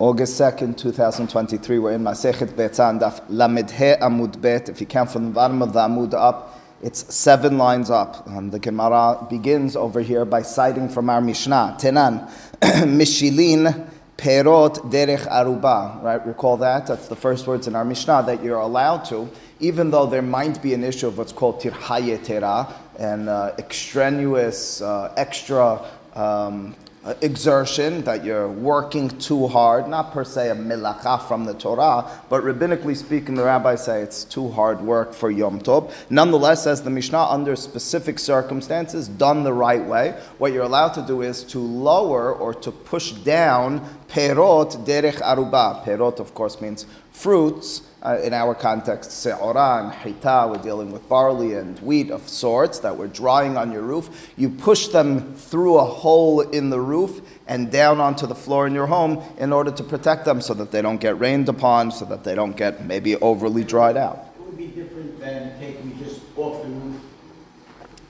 August 2nd, 2023. We're in Masechet Betza Daf Lamed Heh Amud Bet. If you count from the bottom of the Amud up, it's seven lines up. And the Gemara begins over here by citing from our Mishnah. Tenan, Mishilin Perot Derech Aruba. Right? Recall that? That's the first words in our Mishnah that you're allowed to, even though there might be an issue of what's called Tirhaye Tera and uh, extraneous, uh, extra. Um, Uh, exertion, that you're working too hard, not per se a milacha from the Torah, but rabbinically speaking, the rabbis say it's too hard work for Yom Tov. Nonetheless, as the Mishnah, under specific circumstances, done the right way, what you're allowed to do is to lower or to push down perot derech aruba. Perot, of course, means fruits uh, in our context, se'ora and hita, we're dealing with barley and wheat of sorts that we're drying on your roof. You push them through a hole in the roof and down onto the floor in your home in order to protect them so that they don't get rained upon, so that they don't get maybe overly dried out. It would be different than taking just off the roof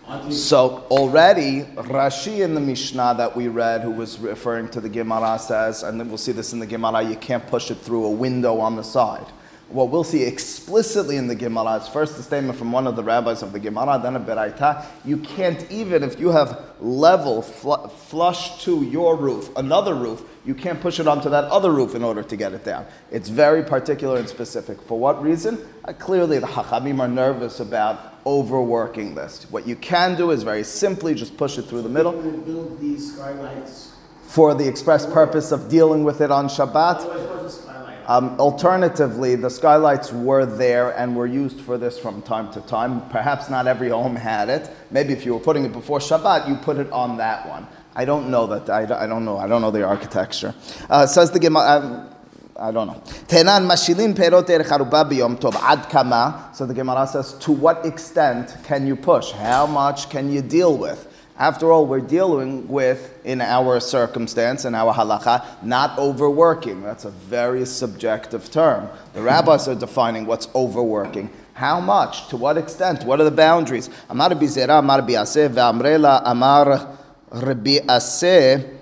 onto So already Rashi in the Mishnah that we read, who was referring to the Gemara, says, and then we'll see this in the Gemara, you can't push it through a window on the side. What we'll see explicitly in the Gemara is first a statement from one of the rabbis of the Gemara, then a Beraita. You can't even, if you have level fl- flush to your roof, another roof, you can't push it onto that other roof in order to get it down. It's very particular and specific. For what reason? Uh, clearly, the Hachamim are nervous about overworking this. What you can do is very simply just push it through the middle build these skylights. for the express purpose of dealing with it on Shabbat. Otherwise, what's a skylight? Um, alternatively, the skylights were there and were used for this from time to time. Perhaps not every home had it. Maybe if you were putting it before Shabbat, you put it on that one. I don't know that. I, I don't know. I don't know the architecture. Uh, says the Gemara. I don't know. Mashilin perot er haruba biyom tov ad kama. So the Gemara says, to what extent can you push? How much can you deal with? After all, we're dealing with, in our circumstance, in our halacha, not overworking. That's a very subjective term. The rabbis are defining what's overworking. How much? To what extent? What are the boundaries? Amar bizera, amar biaseh,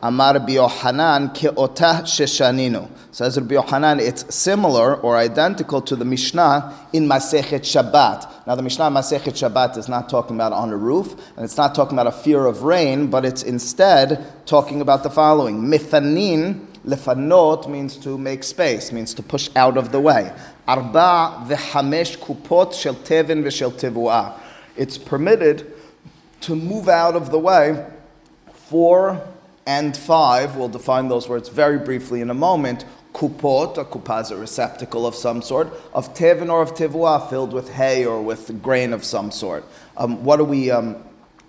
Amar Rabbi Yohanan ke'otah sheshaninu. Says Rabbi Yohanan, it's similar or identical to the Mishnah in Masechet Shabbat. Now the Mishnah in Masechet Shabbat is not talking about on a roof, and it's not talking about a fear of rain, but it's instead talking about the following. Mifanin, lefanot means to make space, means to push out of the way. Arba v'hamesh kupot shel tevin v'shel. It's permitted to move out of the way four and five, we'll define those words very briefly in a moment. Kupot, a kupa is a receptacle of some sort, of tevin or of tivua, filled with hay or with grain of some sort. Um, what are we? Um,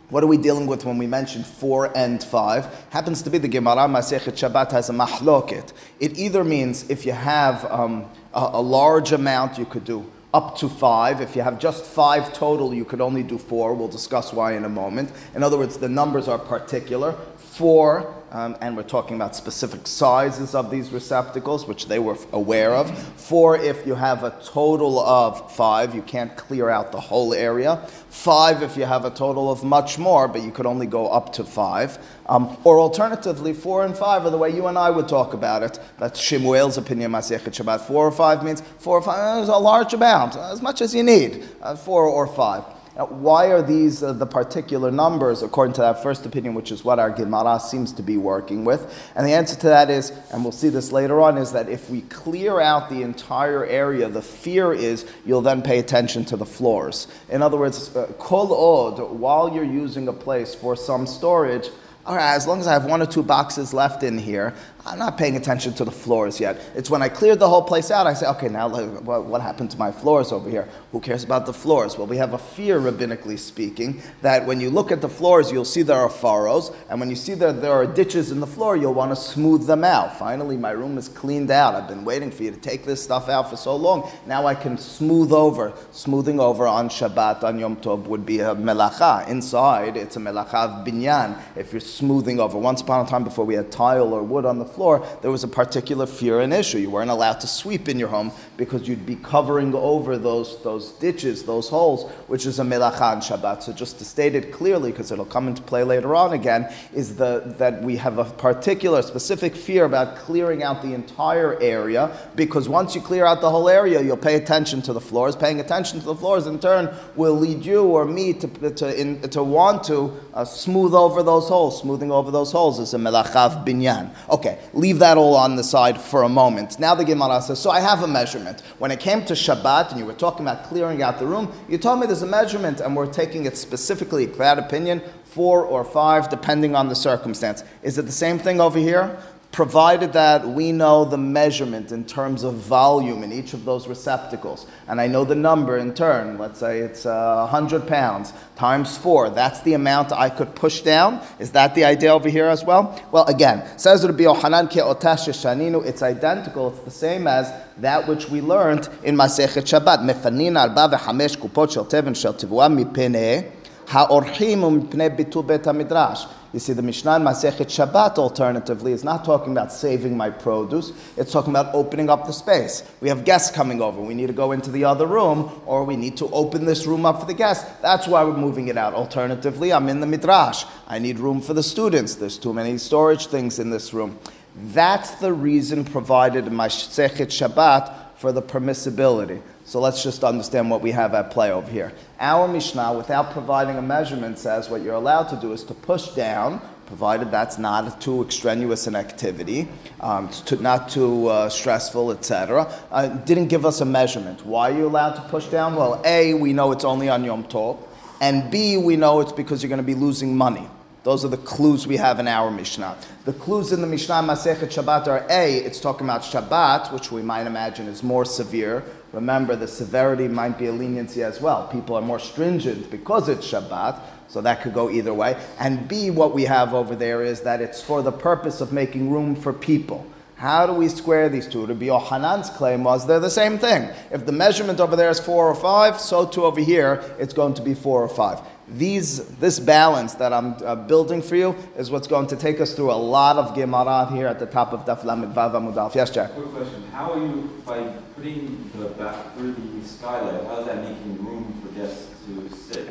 what are we dealing with when we mention four and five? Happens to be the Gemara Masechet Shabbat has a mahloket. It either means if you have um, a, a large amount, you could do up to five. If you have just five total, you could only do four. We'll discuss why in a moment. In other words, the numbers are particular. Four, um, and we're talking about specific sizes of these receptacles, which they were aware of. Four, if you have a total of five, you can't clear out the whole area. Five, if you have a total of much more, but you could only go up to five. Um, or alternatively, four and five are the way you and I would talk about it. That's Shemuel's opinion, Masechet Shabbat. Four or five means four or five is a large amount, as much as you need, uh, four or five. Now, why are these uh, the particular numbers according to that first opinion, which is what our Gemara seems to be working with? And the answer to that is, and we'll see this later on, is that if we clear out the entire area, the fear is you'll then pay attention to the floors. In other words, uh, kol od, while you're using a place for some storage, all right, as long as I have one or two boxes left in here, I'm not paying attention to the floors yet. It's when I cleared the whole place out, I say, okay, now what happened to my floors over here? Who cares about the floors? Well, we have a fear, rabbinically speaking, that when you look at the floors, you'll see there are furrows, and when you see that there are ditches in the floor, you'll want to smooth them out. Finally, my room is cleaned out. I've been waiting for you to take this stuff out for so long. Now I can smooth over. Smoothing over on Shabbat, on Yom Tov, would be a melacha. Inside, it's a melacha of binyan. If you're smoothing over. Once upon a time, before we had tile or wood on the floor, floor, there was a particular fear and issue. You weren't allowed to sweep in your home because you'd be covering over those, those ditches, those holes, which is a melacha on Shabbat. So just to state it clearly, because it'll come into play later on again, is the, that we have a particular, specific fear about clearing out the entire area, because once you clear out the whole area, you'll pay attention to the floors. Paying attention to the floors, in turn, will lead you or me to, to, in, to want to uh, smooth over those holes. Smoothing over those holes is a melachav binyan. Okay, leave that all on the side for a moment. Now the Gemara says, so I have a measurement. When it came to Shabbat and you were talking about clearing out the room, you told me there's a measurement and we're taking it specifically, that opinion, four or five, depending on the circumstance. Is it the same thing over here? Provided that we know the measurement in terms of volume in each of those receptacles, and I know the number in turn, let's say it's uh, 100 pounds times four, that's the amount I could push down. Is that the idea over here as well? Well, again, says Rabbi Yohanan shaninu, it's identical, it's the same as that which we learned in Masechet Shabbat. Ha'orchim midrash you see, the Mishnah in Masechet Shabbat alternatively is not talking about saving my produce, it's talking about opening up the space. We have guests coming over, we need to go into the other room, or we need to open this room up for the guests. That's why we're moving it out. Alternatively, I'm in the Midrash. I need room for the students. There's too many storage things in this room. That's the reason provided in Masechet Shabbat for the permissibility. So let's just understand what we have at play over here. Our Mishnah, without providing a measurement, says what you're allowed to do is to push down, provided that's not too extraneous an activity, um, to, not too uh, stressful, etc. Uh, didn't give us a measurement. Why are you allowed to push down? Well, A, we know it's only on Yom Tov, and B, we know it's because you're going to be losing money. Those are the clues we have in our Mishnah. The clues in the Mishnah Masechet Shabbat are A, it's talking about Shabbat, which we might imagine is more severe. Remember, the severity might be a leniency as well. People are more stringent because it's Shabbat, so that could go either way. And B, what we have over there is that it's for the purpose of making room for people. How do we square these two? To be claim was they're the same thing. If the measurement over there is four or five, so too over here it's going to be four or five these, this balance that I'm uh, building for you is what's going to take us through a lot of Gemara here at the top of Daf Lamed Vav Yes, Jack. Quick question: How are you by putting the back through the skylight? How is that making room for guests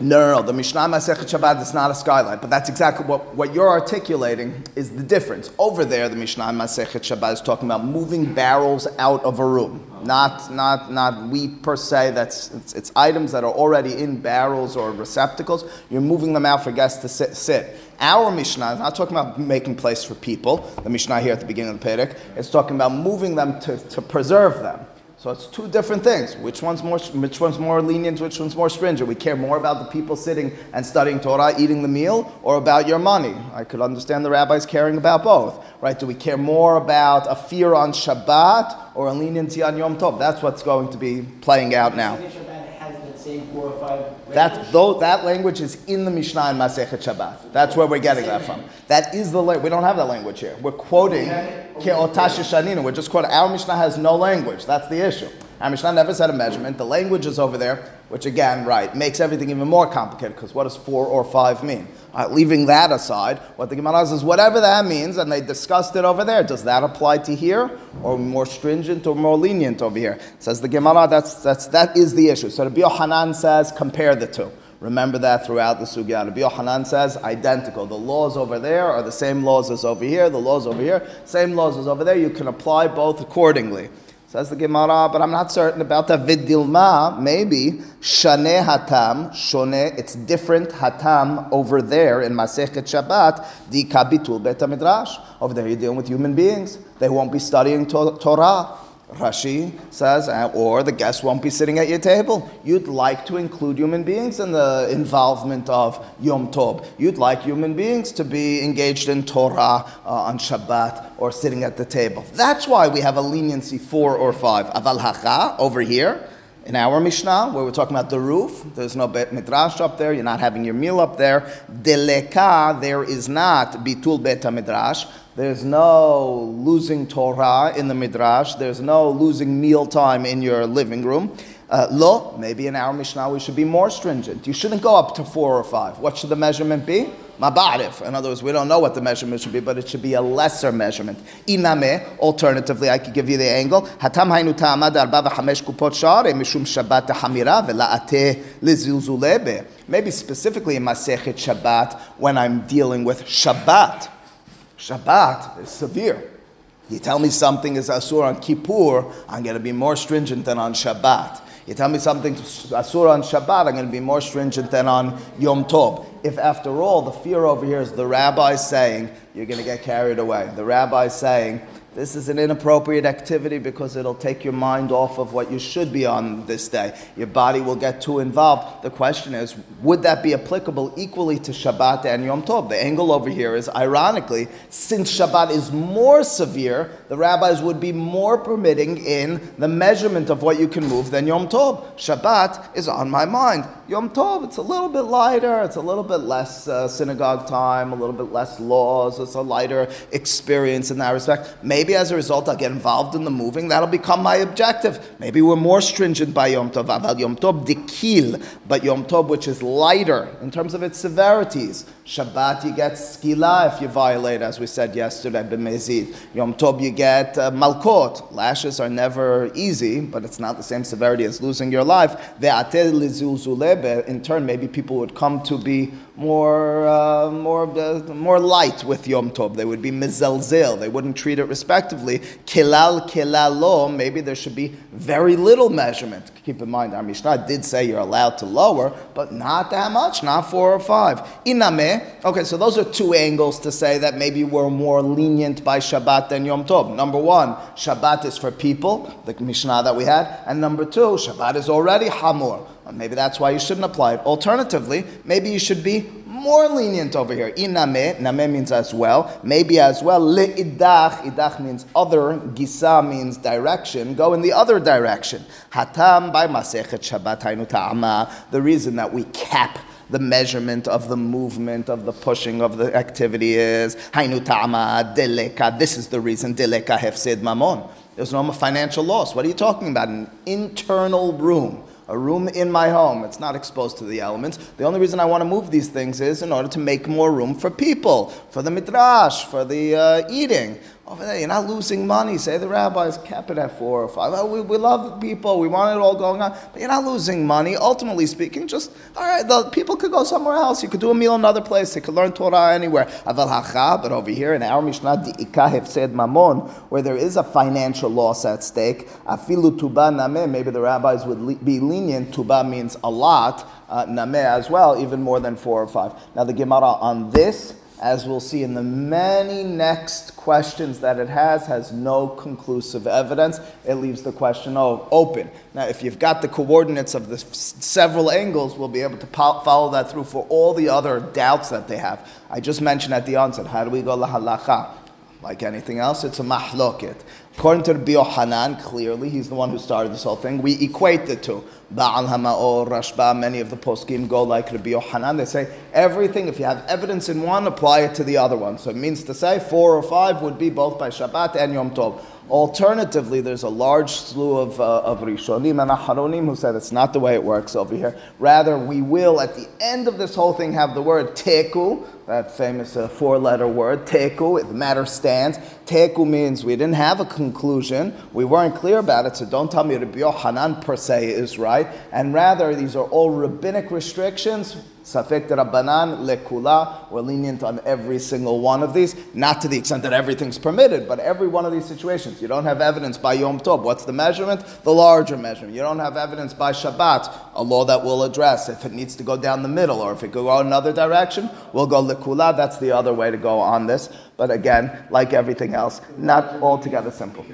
No, no, no. The Mishnah Masechet Shabbat is not a skylight, but that's exactly what, what you're articulating is the difference. Over there, the Mishnah Masechet Shabbat is talking about moving barrels out of a room not, not, not wheat per se. That's, it's, it's, items that are already in barrels or receptacles. You're moving them out for guests to sit. sit. Our Mishnah is not talking about making place for people. The Mishnah here at the beginning of the Perek It's talking about moving them to, to preserve them. So it's two different things. Which one's more, which one's more lenient, which one's more stringent? We care more about the people sitting and studying Torah, eating the meal, or about your money? I could understand the rabbis caring about both, right? Do we care more about a fear on Shabbat or a leniency on Yom Tov? That's what's going to be playing out now. That, though, that language is in the Mishnah and Masechet Shabbat. That's where we're getting that from. That is the language. We don't have that language here. We're quoting Ke'otash Shanina. We're just quoting. Our Mishnah has no language. That's the issue. Our Mishnah never said a measurement. The language is over there, which again, right, makes everything even more complicated because what does four or five mean? Uh, leaving that aside, what the Gemara says, whatever that means, and they discussed it over there, does that apply to here, or more stringent or more lenient over here? Says the Gemara, that's, that's, that is the issue. So the Hanan says, compare the two. Remember that throughout the Sugya. Rabbi Yohanan says identical. The laws over there are the same laws as over here. The laws over here, same laws as over there. You can apply both accordingly. Says the Gemara, but I'm not certain about that. Vidilma, maybe shane hatam, shone. It's different hatam over there in Masechet Shabbat. Di kabitul bet midrash. Over there, you're dealing with human beings. They won't be studying to- Torah. Rashi says, uh, or the guests won't be sitting at your table. You'd like to include human beings in the involvement of Yom Tov. You'd like human beings to be engaged in Torah uh, on Shabbat or sitting at the table. That's why we have a leniency four or five. Aval over here in our Mishnah, where we're talking about the roof, there's no bet midrash up there. You're not having your meal up there. Deleka, there is not bitul bet midrash. There's no losing Torah in the midrash. There's no losing meal time in your living room. Uh, lo, maybe in our Mishnah we should be more stringent. You shouldn't go up to four or five. What should the measurement be? Mabarif. In other words, we don't know what the measurement should be, but it should be a lesser measurement. Iname, alternatively, I could give you the angle. Hatam hainu ta'amad arba v'chamesh kupot share mishum shabbat hamira ve'la'ate lizilzulebe. Maybe specifically in Masechet Shabbat when I'm dealing with Shabbat. Shabbat is severe. You tell me something is asur on Kippur, I'm going to be more stringent than on Shabbat. You tell me something asur on Shabbat, I'm going to be more stringent than on Yom Tov. If after all the fear over here is the rabbi saying you're going to get carried away, the rabbi saying this is an inappropriate activity because it'll take your mind off of what you should be on this day. Your body will get too involved. The question is, would that be applicable equally to Shabbat and Yom Tov? The angle over here is, ironically, since Shabbat is more severe, the rabbis would be more permitting in the measurement of what you can move than Yom Tov. Shabbat is on my mind. Yom Tov, it's a little bit lighter, it's a little bit less uh, synagogue time, a little bit less laws, it's a lighter experience in that respect. Maybe as a result, I'll get involved in the moving, that'll become my objective. Maybe we're more stringent by Yom Tov, Aval Yom Tov dikil, but Yom Tov, which is lighter in terms of its severities. Shabbat, you get skila if you violate, as we said yesterday, b'mezid. Yom Tov, you get uh, malkot. Lashes are never easy, but it's not the same severity as losing your life. In turn, maybe people would come to be more, uh, more, uh, more light with Yom Tov. They would be mizelzel. They wouldn't treat it respectively. Kilal kilalo. Maybe there should be very little measurement. Keep in mind, our Mishnah did say you're allowed to lower, but not that much, not four or five. Iname. Okay, so those are two angles to say that maybe we're more lenient by Shabbat than Yom Tov. Number one, Shabbat is for people, the Mishnah that we had, and number two, Shabbat is already hamur. Maybe that's why you shouldn't apply it. Alternatively, maybe you should be more lenient over here. Iname, name means as well. Maybe as well. Le'idach, idach means other. Gisa means direction. Go in the other direction. Hatam by Masechet Shabbat Ta'ama. The reason that we cap the measurement of the movement of the pushing of the activity is Hainu Ta'ama Deleka. This is the reason Deleka Hefsid Mamon. There's no financial loss. What are you talking about? An internal room a room in my home. It's not exposed to the elements. The only reason I want to move these things is in order to make more room for people, for the midrash, for the uh, eating. Over there, you're not losing money. Say the rabbis kept it at four or five. we, we love people. We want it all going on. But you're not losing money. Ultimately speaking, just, all right, the people could go somewhere else. You could do a meal another place. They could learn Torah anywhere. Aval hacha, but over here in our Mishnah, di said mamon, where there is a financial loss at stake, afilu tuba name, maybe the rabbis would be lenient. Tuba means a lot. Uh, name as well, even more than four or five. Now the Gemara on this as we'll see in the many next questions that it has, has no conclusive evidence. It leaves the question open. Now, if you've got the coordinates of the several angles, we'll be able to follow that through for all the other doubts that they have. I just mentioned at the onset, how do we go lahalacha? Like anything else, it's a mahloket. According to Rabbi Yohanan, clearly, he's the one who started this whole thing, we equate the two. Ba'al Hama'or, Rashba, many of the poskim go like Rabbi Yohanan. They say everything, if you have evidence in one, apply it to the other one. So it means to say four or five would be both by Shabbat and Yom Tov. Alternatively, there's a large slew of, uh, of Rishonim and Aharonim who said it's not the way it works over here. Rather, we will, at the end of this whole thing, have the word teku, that famous uh, four letter word, teku, the matter stands. Teku means we didn't have a conclusion, we weren't clear about it, so don't tell me Rabbi Yohanan per se is right. And rather, these are all rabbinic restrictions Safek Rabbanan lekula, we're lenient on every single one of these, not to the extent that everything's permitted, but every one of these situations. You don't have evidence by Yom Tov. What's the measurement? The larger measurement. You don't have evidence by Shabbat, a law that we'll address if it needs to go down the middle or if it could go another direction, we'll go lekula. That's the other way to go on this. But again, like everything else, not altogether simple.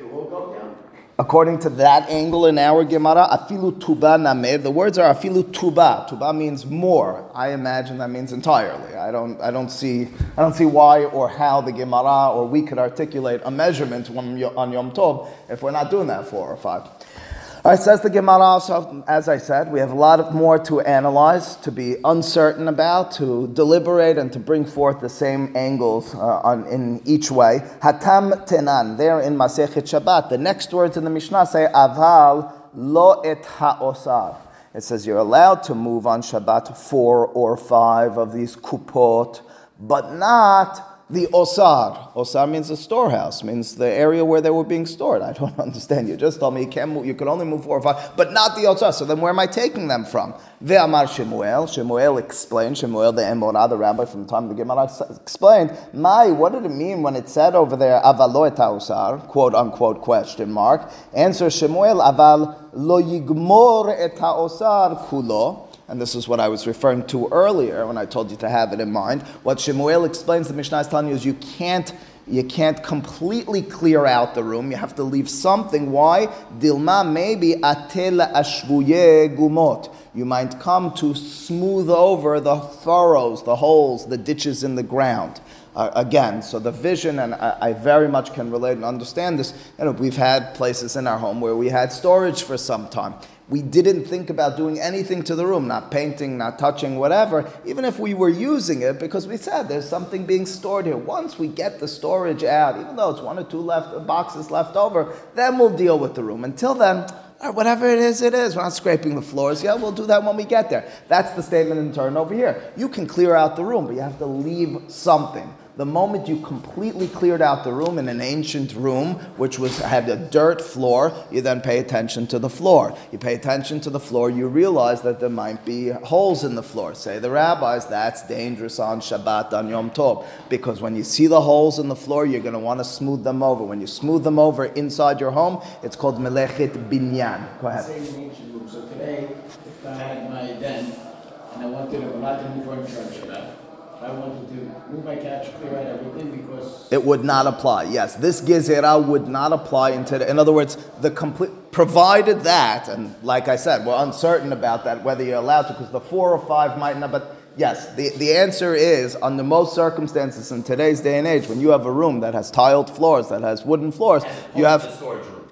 According to that angle in our Gemara, afilu tuba name. The words are afilu tuba. Tuba means more. I imagine that means entirely. I don't, I don't see, I don't see why or how the Gemara or we could articulate a measurement on Yom Tov if we're not doing that four or five. Right, says the Gemara. So, as I said, we have a lot more to analyze, to be uncertain about, to deliberate, and to bring forth the same angles uh, on, in each way. Hatam tenan. There in Masechet Shabbat, the next words in the Mishnah say aval lo et haosar. It says you're allowed to move on Shabbat four or five of these kupot but not the osar. Osar means a storehouse, means the area where they were being stored. I don't understand. You just told me you can move, you can only move four or five, but not the osar. So then where am I taking them from? Ve'amar Shemuel. Shemuel explained. Shemuel the Amora, the rabbi from the time of the Gemara, explained. My, what did it mean when it said over there avalo et osar? Quote unquote question mark. Answer Shemuel aval lo yigmor et osar kulo and this is what I was referring to earlier when I told you to have it in mind. What Shemuel explains, the Mishnah is telling you is you can't you can't completely clear out the room. You have to leave something. Why? Dilma maybe atel ashvuye gumot. You might come to smooth over the furrows, the holes, the ditches in the ground. Uh, again, so the vision, and I, I, very much can relate and understand this. You know, we've had places in our home where we had storage for some time we didn't think about doing anything to the room, not painting, not touching, whatever, even if we were using it, because we said there's something being stored here. Once we get the storage out, even though it's one or two left uh, boxes left over, then we'll deal with the room. Until then, whatever it is, it is. We're not scraping the floors. Yeah, we'll do that when we get there. That's the statement in turn over here. You can clear out the room, but you have to leave something the moment you completely cleared out the room in an ancient room, which was had a dirt floor, you then pay attention to the floor. You pay attention to the floor, you realize that there might be holes in the floor. Say the rabbis, that's dangerous on Shabbat, on Yom Tov, because when you see the holes in the floor, you're going to want to smooth them over. When you smooth them over inside your home, it's called melechet binyan. Go ahead. So today, if I had my den and I wanted a lot of new furniture. I wanted to move my couch, clear out everything because. It would not apply. Yes, this gezerah would not apply into. The, in other words, the complete provided that, and like I said, we're uncertain about that whether you're allowed to, because the four or five might not. But yes, the, the answer is under most circumstances in today's day and age, when you have a room that has tiled floors, that has wooden floors, you have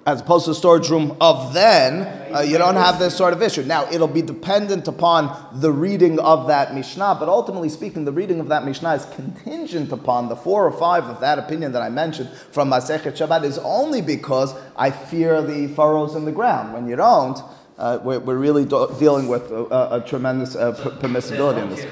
as opposed to storage room of then, uh, you don't have this sort of issue. Now, it'll be dependent upon the reading of that Mishnah, but ultimately speaking, the reading of that Mishnah is contingent upon the four or five of that opinion that I mentioned from Masechet Shabbat is only because I fear the furrows in the ground. When you don't, uh, we're, we're, really do- dealing with a, a tremendous uh, p- permissibility in this.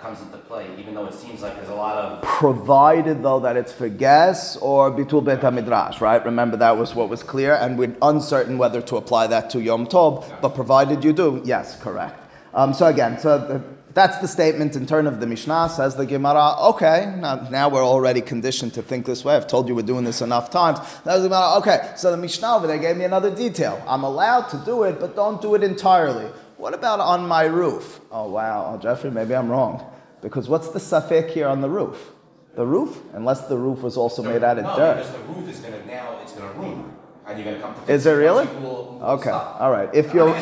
comes into play, even though it seems like there's a lot of. Provided though that it's for guests or bitul bet midrash, right? Remember that was what was clear, and we're uncertain whether to apply that to Yom Tov. But provided you do, yes, correct. Um, so again, so the, that's the statement in turn of the Mishnah, says the Gemara. Okay, now, now, we're already conditioned to think this way. I've told you we're doing this enough times. Now the Gemara, okay, so the Mishnah over there gave me another detail. I'm allowed to do it, but don't do it entirely. What about on my roof? Oh, wow, oh, Jeffrey, maybe I'm wrong. Because what's the safek here on the roof? The roof? Unless the roof was also made out of no, dirt. because the roof is going to now, it's going to ruin. And you're going to come to Is it really? Okay, all right. If you're.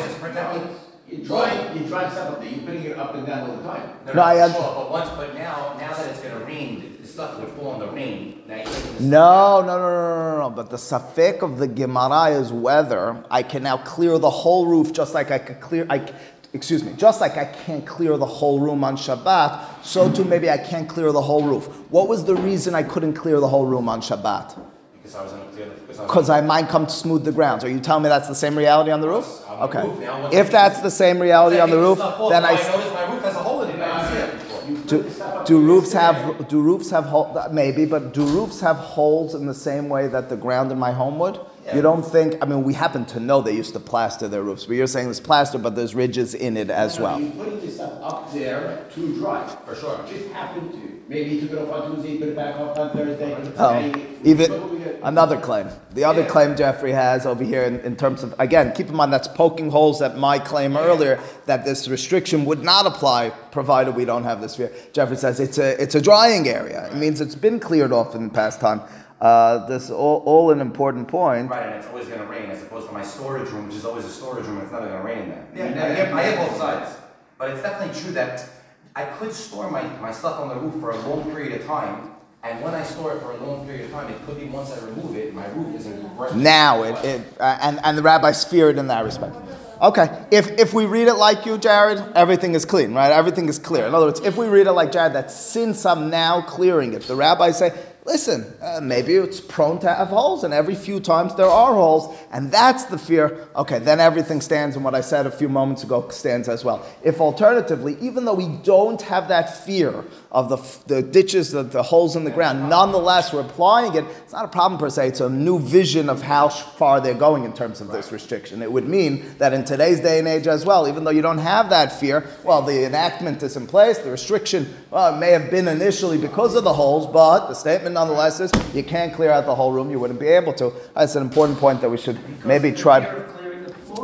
You're drawing, you're up there, you're putting it up and down all the time. No, No, no, I sure, but once, but now, now that it's gonna rain, the stuff would fall in the rain. Now you're taking the stuff No, no, no, no, no, no. But the safek of the Gemara is whether I can now clear the whole roof just like I could clear. I, excuse me, just like I can't clear the whole room on Shabbat, so too maybe I can't clear the whole roof. What was the reason I couldn't clear the whole room on Shabbat? Because I was the, because I was. Because I might come to smooth the grounds. Are you telling me that's the same reality on the roof? Okay. now, If that's the same reality on the roof, then I. I noticed my roof has a hole in it, I didn't see that before. You put Do, the stuff up do roofs have do roofs have hole, maybe, but do roofs have holes in the same way that the ground in my home would? You don't think? I mean, we happen to know they used to plaster their roofs, but you're saying there's plaster, but there's ridges in it as No, no, well. You're putting this stuff up there to dry. For sure. It just happened to. Maybe you took it off on Tuesday, put it back off on Thursday. Oh, even another claim. The other Yeah. claim Jeffrey has over here, in, in terms of again, keep in mind that's poking holes at my claim earlier that this restriction would not apply provided we don't have this fear. Jeffrey says it's a it's a drying area. It means it's been cleared off in the past time. Uh, this is all, all an important point. Right, and it's always gonna rain as opposed to my storage room, which is always a storage room, it's never gonna rain in there. Yeah, I yeah, get, I get both sides. But it's definitely true that I could store my, my stuff on the roof for a long period of time, and when I store it for a long period of time, it could be once I remove it, my roof isn't. burnt. Now it, it uh, and and the rabbis fear it in that respect. Okay, if if we read it like you, Jared, everything is clean, right? Everything is clear. In other words, if we read it like Jared, that since I'm now clearing it, the rabbis say listen, uh, maybe it's prone to have holes, and every few times there are holes, and that's the fear. Okay, then everything stands, and what I said a few moments ago stands as well. If alternatively, even though we don't have that fear of the, the ditches, the, the holes in the ground, nonetheless we're applying it, it's not a problem per se, it's a new vision of how far they're going in terms of this restriction. It would mean that in today's day and age as well, even though you don't have that fear, well, the enactment is in place, the restriction well, it may have been initially because of the holes, but the statement nonetheless is you can't clear out the whole room, you wouldn't be able to. That's an important point that we should maybe try.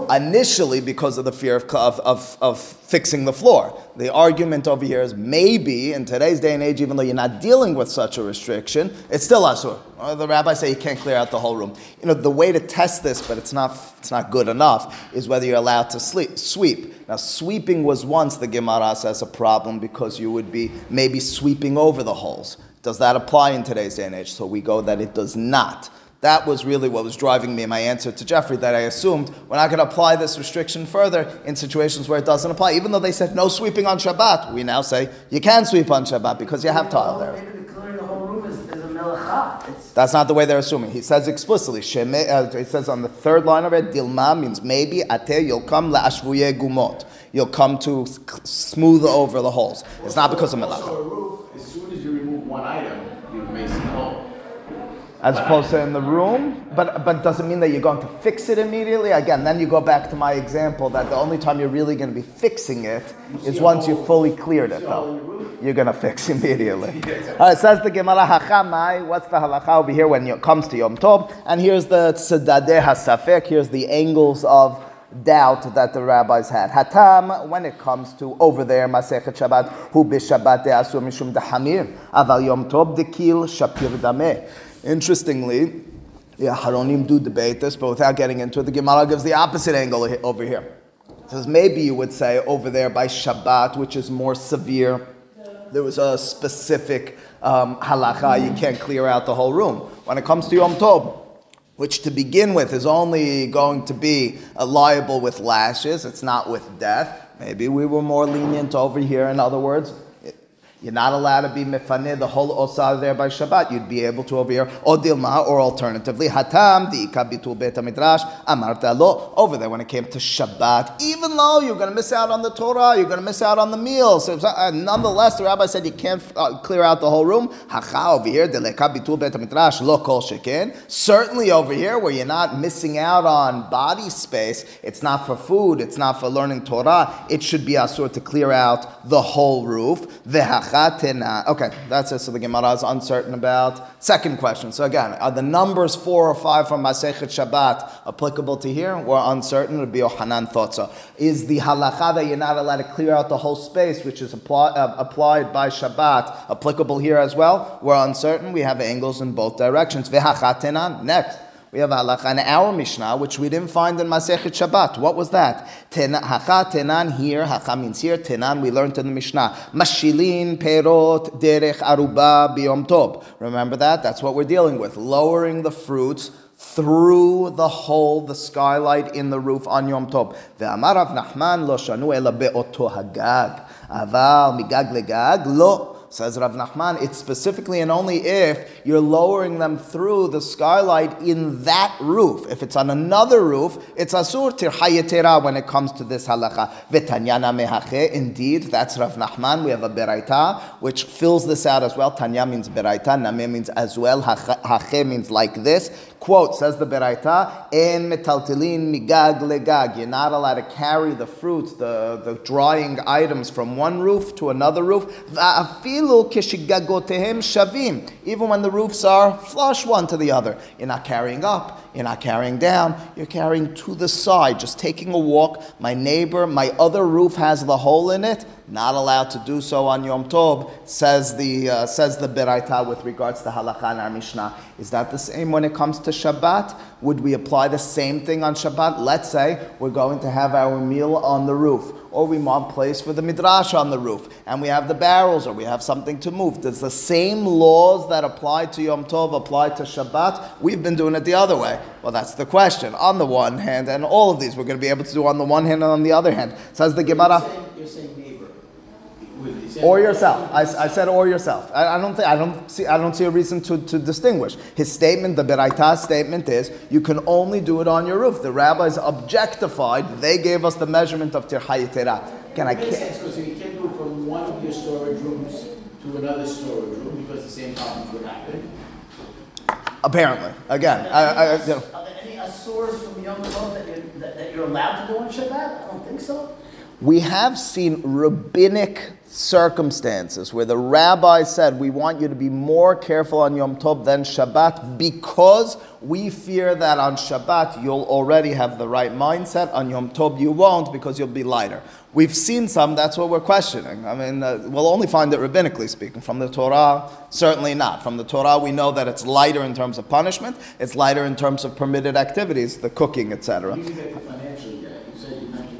Initially, because of the fear of, of, of, of fixing the floor. The argument over here is maybe in today's day and age, even though you're not dealing with such a restriction, it's still asur. Uh, The rabbis say you can't clear out the whole room. You know, the way to test this, but it's not, it's not good enough, is whether you're allowed to sleep, sweep. Now, sweeping was once the Gemara says a problem because you would be maybe sweeping over the holes. Does that apply in today's day and age? So we go that it does not. That was really what was driving me in my answer to Jeffrey, that I assumed we're not going to apply this restriction further in situations where it doesn't apply. Even though they said no sweeping on Shabbat, we now say you can sweep on Shabbat because you have tile there. Maybe clearing the whole room is, is a melacha. That's not the way they're assuming. He says explicitly, sheme, uh, it says on the third line of it, dilma means maybe, ate, you'll come la'ashvuye gumot. You'll come to smooth over the holes. It's not because of So melacha. a roof, as soon as you remove one item, you may see the hole. As opposed to in the room, but but doesn't mean that you're going to fix it immediately. Again, then you go back to my example that the only time you're really going to be fixing it is once you've fully cleared it, though. You're going to fix immediately. All right, says the Gemara Hachamai. What's the halacha over here when it comes to Yom Tov? And here's the tzedadeh hasafek. Here's the angles of doubt that the rabbis had. Hatam, when it comes to over there, Masechet Shabbat, hu b'Shabbat de'asu mishum dehamir, aval Yom Tov dekil shapir dameh. Interestingly, the Aharonim do debate this, but without getting into it, the Gemara gives the opposite angle over here. It says maybe you would say over there by Shabbat, which is more severe, there was a specific um, halacha, you can't clear out the whole room. When it comes to Yom Tov, which to begin with is only going to be uh, liable with lashes, it's not with death. Maybe we were more lenient over here, in other words. You're not allowed to be mefaneh the whole osar there by Shabbat. You'd be able to over here, or dilma, or alternatively, hatam di bitul bet midrash amarta lo. Over there, when it came to Shabbat, even though you're going to miss out on the Torah, you're going to miss out on the meals. Nonetheless, the rabbi said you can't uh, clear out the whole room. Hacha over here, deleka bitul bet midrash lo kol sheken. Certainly over here, where you're not missing out on body space, it's not for food, it's not for learning Torah. It should be asur to clear out the whole roof. Okay, that's it. So the Gemara is uncertain about. Second question. So again, are the numbers four or five from Masechet Shabbat applicable to here? We're uncertain. It would be Yohanan thought so. Is the halacha that you're not allowed to clear out the whole space, which is apply, uh, applied by Shabbat, applicable here as well? We're uncertain. We have angles in both directions. Next. We have halacha in our Mishnah, which we didn't find in Masechet Shabbat. What was that? Tena, hacha tenan here, hacha means here, tenan we learned in the Mishnah. Mashilin perot derech aruba biyom tov. Remember that? That's what we're dealing with. Lowering the fruits through the hole, the skylight in the roof on Yom Tov. Ve'amar Rav Nachman lo shanu ela be'oto hagag. Aval migag legag lo. Says Rav Nachman, it's specifically and only if you're lowering them through the skylight in that roof. If it's on another roof, it's asur tirhayetera when it comes to this halacha. V'tanyana mehache, indeed, that's Rav Nachman. We have a beraita which fills this out as well. Tanya means beraita, name means as well, hache means like this. Quote, says the beraita, en metaltilin migag legag. You're not allowed to carry the fruits, the, the drying items from one roof to another roof. Va'afilu kishigagotehem shavim. Even when the roofs are flush one to the other. You're not carrying up, you're not carrying down, you're carrying to the side, just taking a walk. My neighbor, my other roof has the hole in it. Not allowed to do so on Yom Tov, says the uh, says the Beraita with regards to Halakha and our Mishnah. Is that the same when it comes to Shabbat? Would we apply the same thing on Shabbat? Let's say we're going to have our meal on the roof, or we want place for the midrash on the roof, and we have the barrels, or we have something to move. Does the same laws that apply to Yom Tov apply to Shabbat? We've been doing it the other way. Well, that's the question. On the one hand, and all of these we're going to be able to do on the one hand and on the other hand. Says the Gemara. You're saying, you're saying neighbor. Would- Is said- Or yourself. I, I said or yourself. I, I don't think I don't see I don't see a reason to, to distinguish. His statement, the Beraita statement is you can only do it on your roof. The rabbis objectified, they gave us the measurement of tirhayitera. Again, I It makes can't sense, because you can't do it from one of your storage rooms to another storage room, because the same problems would happen. apparently. Again, I, I, I- you know, Are there any asurs from Yom Tov that you're, that, that you're allowed to do on Shabbat? I don't think so. We have seen rabbinic circumstances where the rabbi said, We want you to be more careful on Yom Tov than Shabbat because we fear that on Shabbat you'll already have the right mindset. On Yom Tov you won't because you'll be lighter. We've seen some, that's what we're questioning. I mean, uh, we'll only find it rabbinically speaking. From the Torah, certainly not. From the Torah, we know that it's lighter in terms of punishment, it's lighter in terms of permitted activities, the cooking, etc. You can get the financial, yeah, you said you mentioned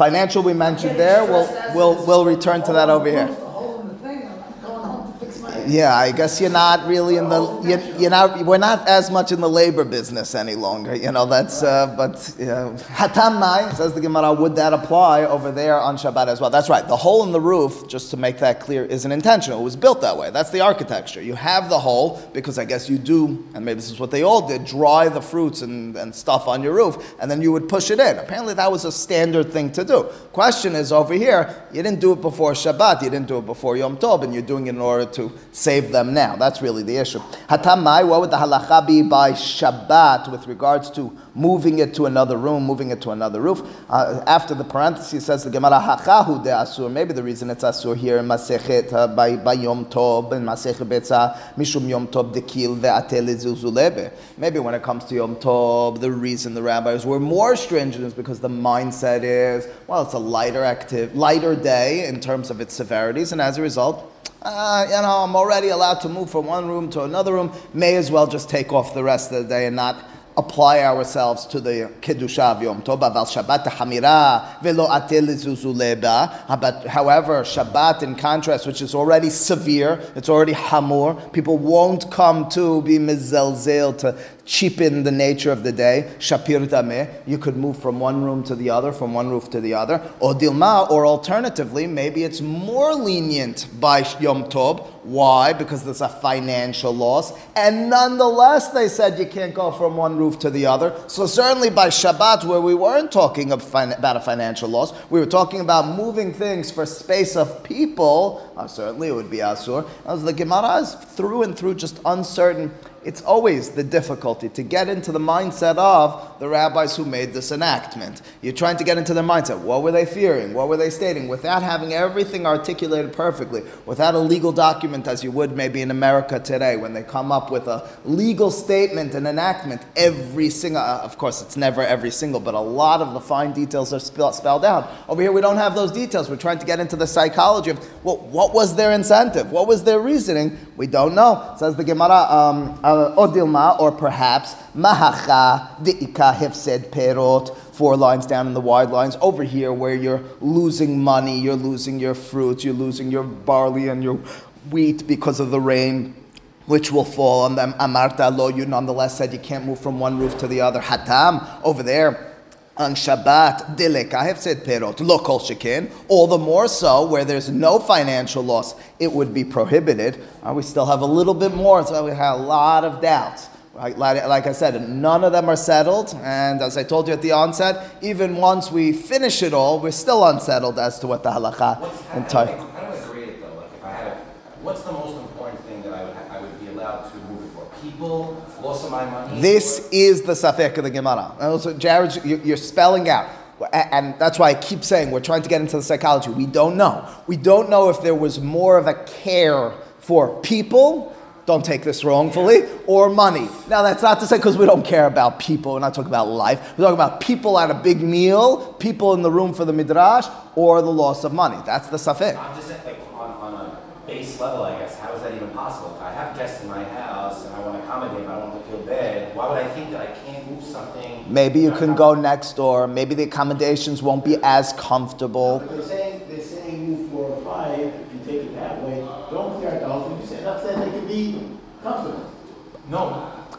financial. We mentioned there. We'll we'll we'll return to that over here. The hole in the thing, I'm going home to fix my. Yeah, I guess you're not really in the you're, you're not we're not as much in the labor business any longer. You know that's uh, but yeah. hatam mai says the Gemara. Would that apply over there on Shabbat as well? That's right. The hole in the roof, just to make that clear, isn't intentional. It was built that way. That's the architecture. You have the hole because I guess you do, and maybe this is what they all did: dry the fruits and, and stuff on your roof, and then you would push it in. Apparently, that was a standard thing to do. Question is over here, you didn't do it before Shabbat, you didn't do it before Yom Tov, and you're doing it in order to save them now. That's really the issue. Hatamai, what would the halacha be by Shabbat with regards to moving it to another room, moving it to another roof? Uh, after the parenthesis says the Gemara hachahu de asur. Maybe the reason it's asur here in Masechet uh, by, by Yom Tov in Masechet Betza mishum Yom Tov dekil ve'atel zuzulebe. Maybe when it comes to Yom Tov, the reason the rabbis were more stringent is because the mindset is well, it's a lighter active, lighter day in terms of its severities, and as a result. Uh, you know, I'm already allowed to move from one room to another room. May as well just take off the rest of the day and not apply ourselves to the kedusha of Yom Tov. Aval Shabbat hamira velo atel. But however, Shabbat in contrast, which is already severe, it's already hamur. People won't come to be mizelzel to cheapen the nature of the day. Shapir dameh. You could move from one room to the other, from one roof to the other. Or dilma, or alternatively, maybe it's more lenient by Yom Tov. Why? Because there's a financial loss. And nonetheless, they said you can't go from one roof to the other. So certainly by Shabbat, where we weren't talking about a financial loss, we were talking about moving things for space of people. Uh, certainly it would be Asur. As the Gemara is through and through just uncertain. It's always the difficulty to get into the mindset of the rabbis who made this enactment. You're trying to get into their mindset. What were they fearing? What were they stating? Without having everything articulated perfectly, without a legal document as you would maybe in America today, when they come up with a legal statement and enactment, every single, uh, of course, it's never every single, but a lot of the fine details are spell, spelled out. Over here, we don't have those details. We're trying to get into the psychology of, well, what was their incentive? What was their reasoning? We don't know. Says the Gemara, um, Uh, Odilma, or perhaps Mahacha Di'ika Hefsed Perot, four lines down in the wide lines. Over here, where you're losing money, you're losing your fruits, you're losing your barley and your wheat because of the rain. Which will fall on them. Amarta lo, you nonetheless said you can't move from one roof to the other. Hatam, over there, on Shabbat, dilek, I have said perot, lo kol shekin, all the more so where there's no financial loss, it would be prohibited. Uh, we still have a little bit more, so we have a lot of doubts. Like, like I said, none of them are settled, and as I told you at the onset, even once we finish it all, we're still unsettled as to what the halacha What's, how, entire. how, I, how do I grade it though? Like if I had, what's the most important thing that I would, I would be allowed to move it for? People, loss my money? This is the Safek of the Gemara. And also, Jared, you- you're spelling out. And that's why I keep saying we're trying to get into the psychology. We don't know. We don't know if there was more of a care for people, don't take this wrongfully, or money. Now, that's not to say because we don't care about people. We're not talking about life. We're talking about people at a big meal, people in the room for the midrash, or the loss of money. That's the Safek. I'm just saying, like on, on a base level, I guess. How is that even possible? If I have guests in my house and I want to accommodate them, I don't want them to feel bad. Why would I think that I can't move something? Maybe you can go next door. Maybe the accommodations won't be as comfortable. But They're saying, they're saying move four or five, if you take it that way, don't clear out the whole thing, you say, enough that they can be comfortable. No.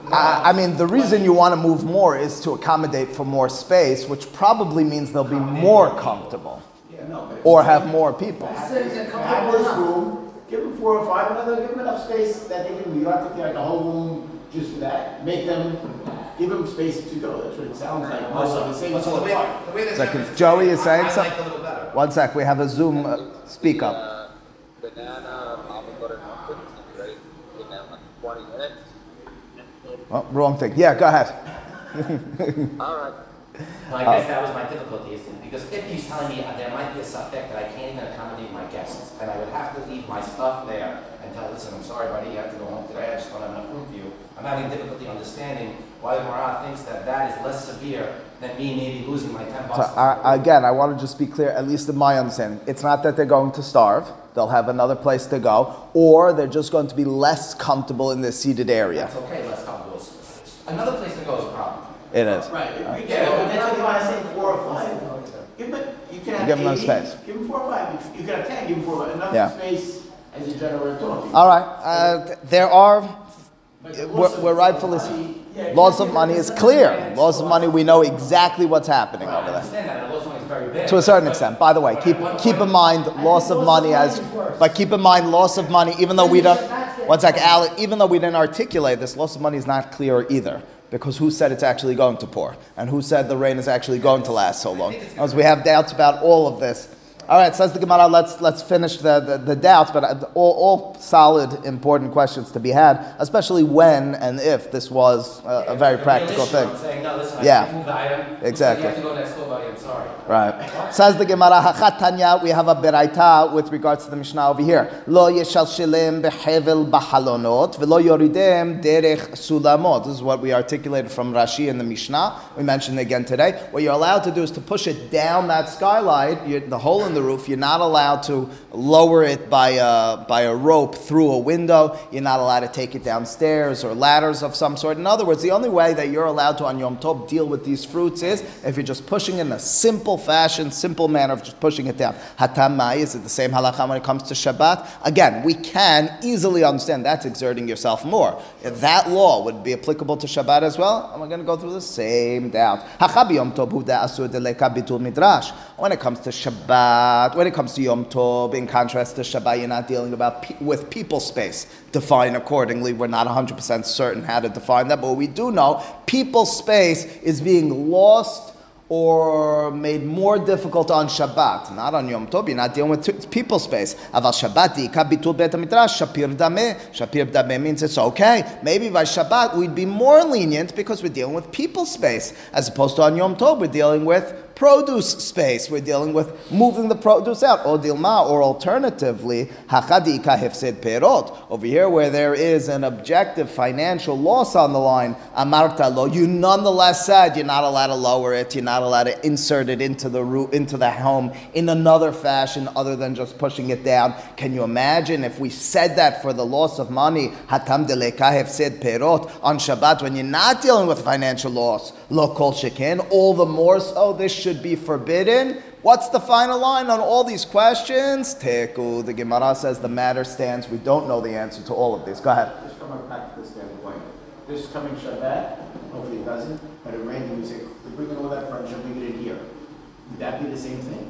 no. I I mean, the reason you want to move more is to accommodate for more space, which probably means they'll be more comfortable. Yeah, no, or have more people. He said he's Have comfortable room, give them four or five, another, give them enough space that they can, you don't have to take the whole room just for that. Make them, give them space to go, that's what it sounds like. Most of the same. Also, the way, the way this Second, happens, Joey is saying I, I something? like a little better. One sec, we have a Zoom. Uh, speak up. uh, banana, avocado, and muffins, right? In like 20 minutes. Oh, wrong thing. Yeah, go ahead. All right. Well, I guess that was my difficulty, is because if he's telling me uh, there might be a subject that I can't even accommodate my guests, and I would have to leave my stuff there and tell, listen, I'm sorry, buddy, you have to go home today, I just don't have enough room for you. I'm having difficulty understanding why the Morale thinks that that is less severe than me maybe losing my ten So. I, again, I want to just be clear, at least in my understanding. It's not that they're going to starve; they'll have another place to go, or they're just going to be less comfortable in the seated area. That's okay, less comfortable. Another place to go is a problem. It is. Right, if you get, but that's why I say four or five. Give them, you can have Give them enough space. give them four or five, If you can have ten, give them four, Yeah. enough space as a general talking. All right. Uh, th- there are But the we're, of we're rightfully money- yeah, laws of money is clear. Laws of money, we know exactly what's happening I over there. understand that, and the law is very bad. To a certain but- extent. By the way, but keep one keep in point- mind loss of money as, but keep in mind loss of money. Even though we don't, one sec, Alec. Even though we didn't articulate this, loss of money is not clear either. Because who said it's actually going to pour, and who said the rain is actually going to last so long? As we have doubts about all of this. All right, says the Gemara. Let's let's finish the, the, the doubts, but uh, all, all solid, important questions to be had, especially when and if this was a, a very practical thing. Saying, no, listen, Yeah. can't move the item. Exactly. Sorry. Right. Says the Gemara, Hachatanya, we have a beraita with regards to the Mishnah over here. Lo yeshalshilim behevel bahalonot, velo yoridem derech sulamot. This is what we articulated from Rashi in the Mishnah. We mentioned again today. What you're allowed to do is to push it down that skylight, the hole in the roof. You're not allowed to lower it by a, by a rope through a window. You're not allowed to take it downstairs or ladders of some sort. In other words, the only way that you're allowed to on Yom Tov deal with these fruits is if you're just pushing in a simple fashion, simple manner of just pushing it down. Hatam mai, is it the same halacha when it comes to Shabbat? Again, we can easily understand that's exerting yourself more. That law would be applicable to Shabbat as well, and we're going to go through the same doubt. When it comes to Shabbat, when it comes to Yom Tov, in contrast to Shabbat, you're not dealing about pe- with people space. Define accordingly. We're not 100% certain how to define that, but we do know people space is being lost or made more difficult on Shabbat, not on Yom Tov. You're not dealing with people space. Aval Shabbat di'ika bitul bet shapir dameh. Shapir dameh means it's okay. Maybe by Shabbat we'd be more lenient because we're dealing with people space, as opposed to on Yom Tov we're dealing with produce space. We're dealing with moving the produce out, or dilma, or alternatively, hachadika hefsed perot. Over here, where there is an objective financial loss on the line, amarta lo, you nonetheless said you're not allowed to lower it, you're not allowed to insert it into the root, into the home in another fashion other than just pushing it down. Can you imagine if we said that for the loss of money, hatam deleka hefsed perot on Shabbat, when you're not dealing with financial loss, lo kol all the more so this should be forbidden. What's the final line on all these questions? Teku, the Gemara says the matter stands. We don't know the answer to all of these. Go ahead. Just from a practical standpoint, this coming Shabbat, hopefully it doesn't, but it rained and we say, we're bringing all that furniture, bring it in here. Would that be the same thing?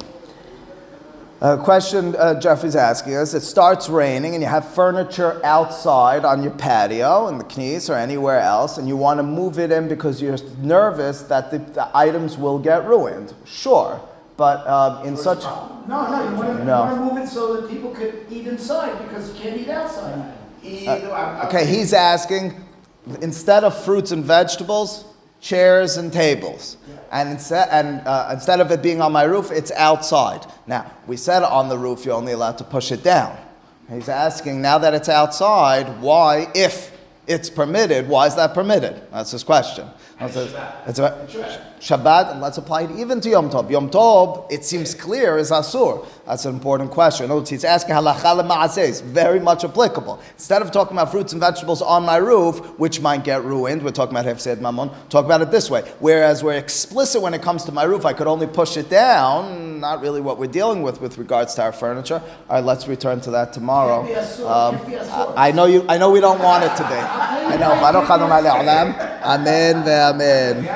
A question uh, is asking us: It starts raining, and you have furniture outside on your patio in the knees or anywhere else, and you want to move it in because you're nervous that the, the items will get ruined. Sure, but um, in such No, no, you want to, you No. want to move it so that people could eat inside because you can't eat outside. I'm- okay, he's asking instead of fruits and vegetables, chairs and tables. And instead, and uh, instead of it being on my roof, it's outside. Now, we said on the roof you're only allowed to push it down. He's asking now that it's outside, why, if it's permitted, why is that permitted? That's his question. It's it's about Shabbat, and let's apply it even to Yom Tov. Yom Tov, it seems clear, is Asur. That's an important question. Notice he's asking halacha lema'aseh. It's very much applicable. Instead of talking about fruits and vegetables on my roof, which might get ruined, we're talking about hefsed mammon. Talk about it this way. Whereas we're explicit when it comes to my roof, I could only push it down. Not really what we're dealing with with regards to our furniture. All right, let's return to that tomorrow. Can't be Asur, Um, can't be Asur. I, I know you. I know we don't want it to be. I know. Baruch Adonai le'olam. Amen.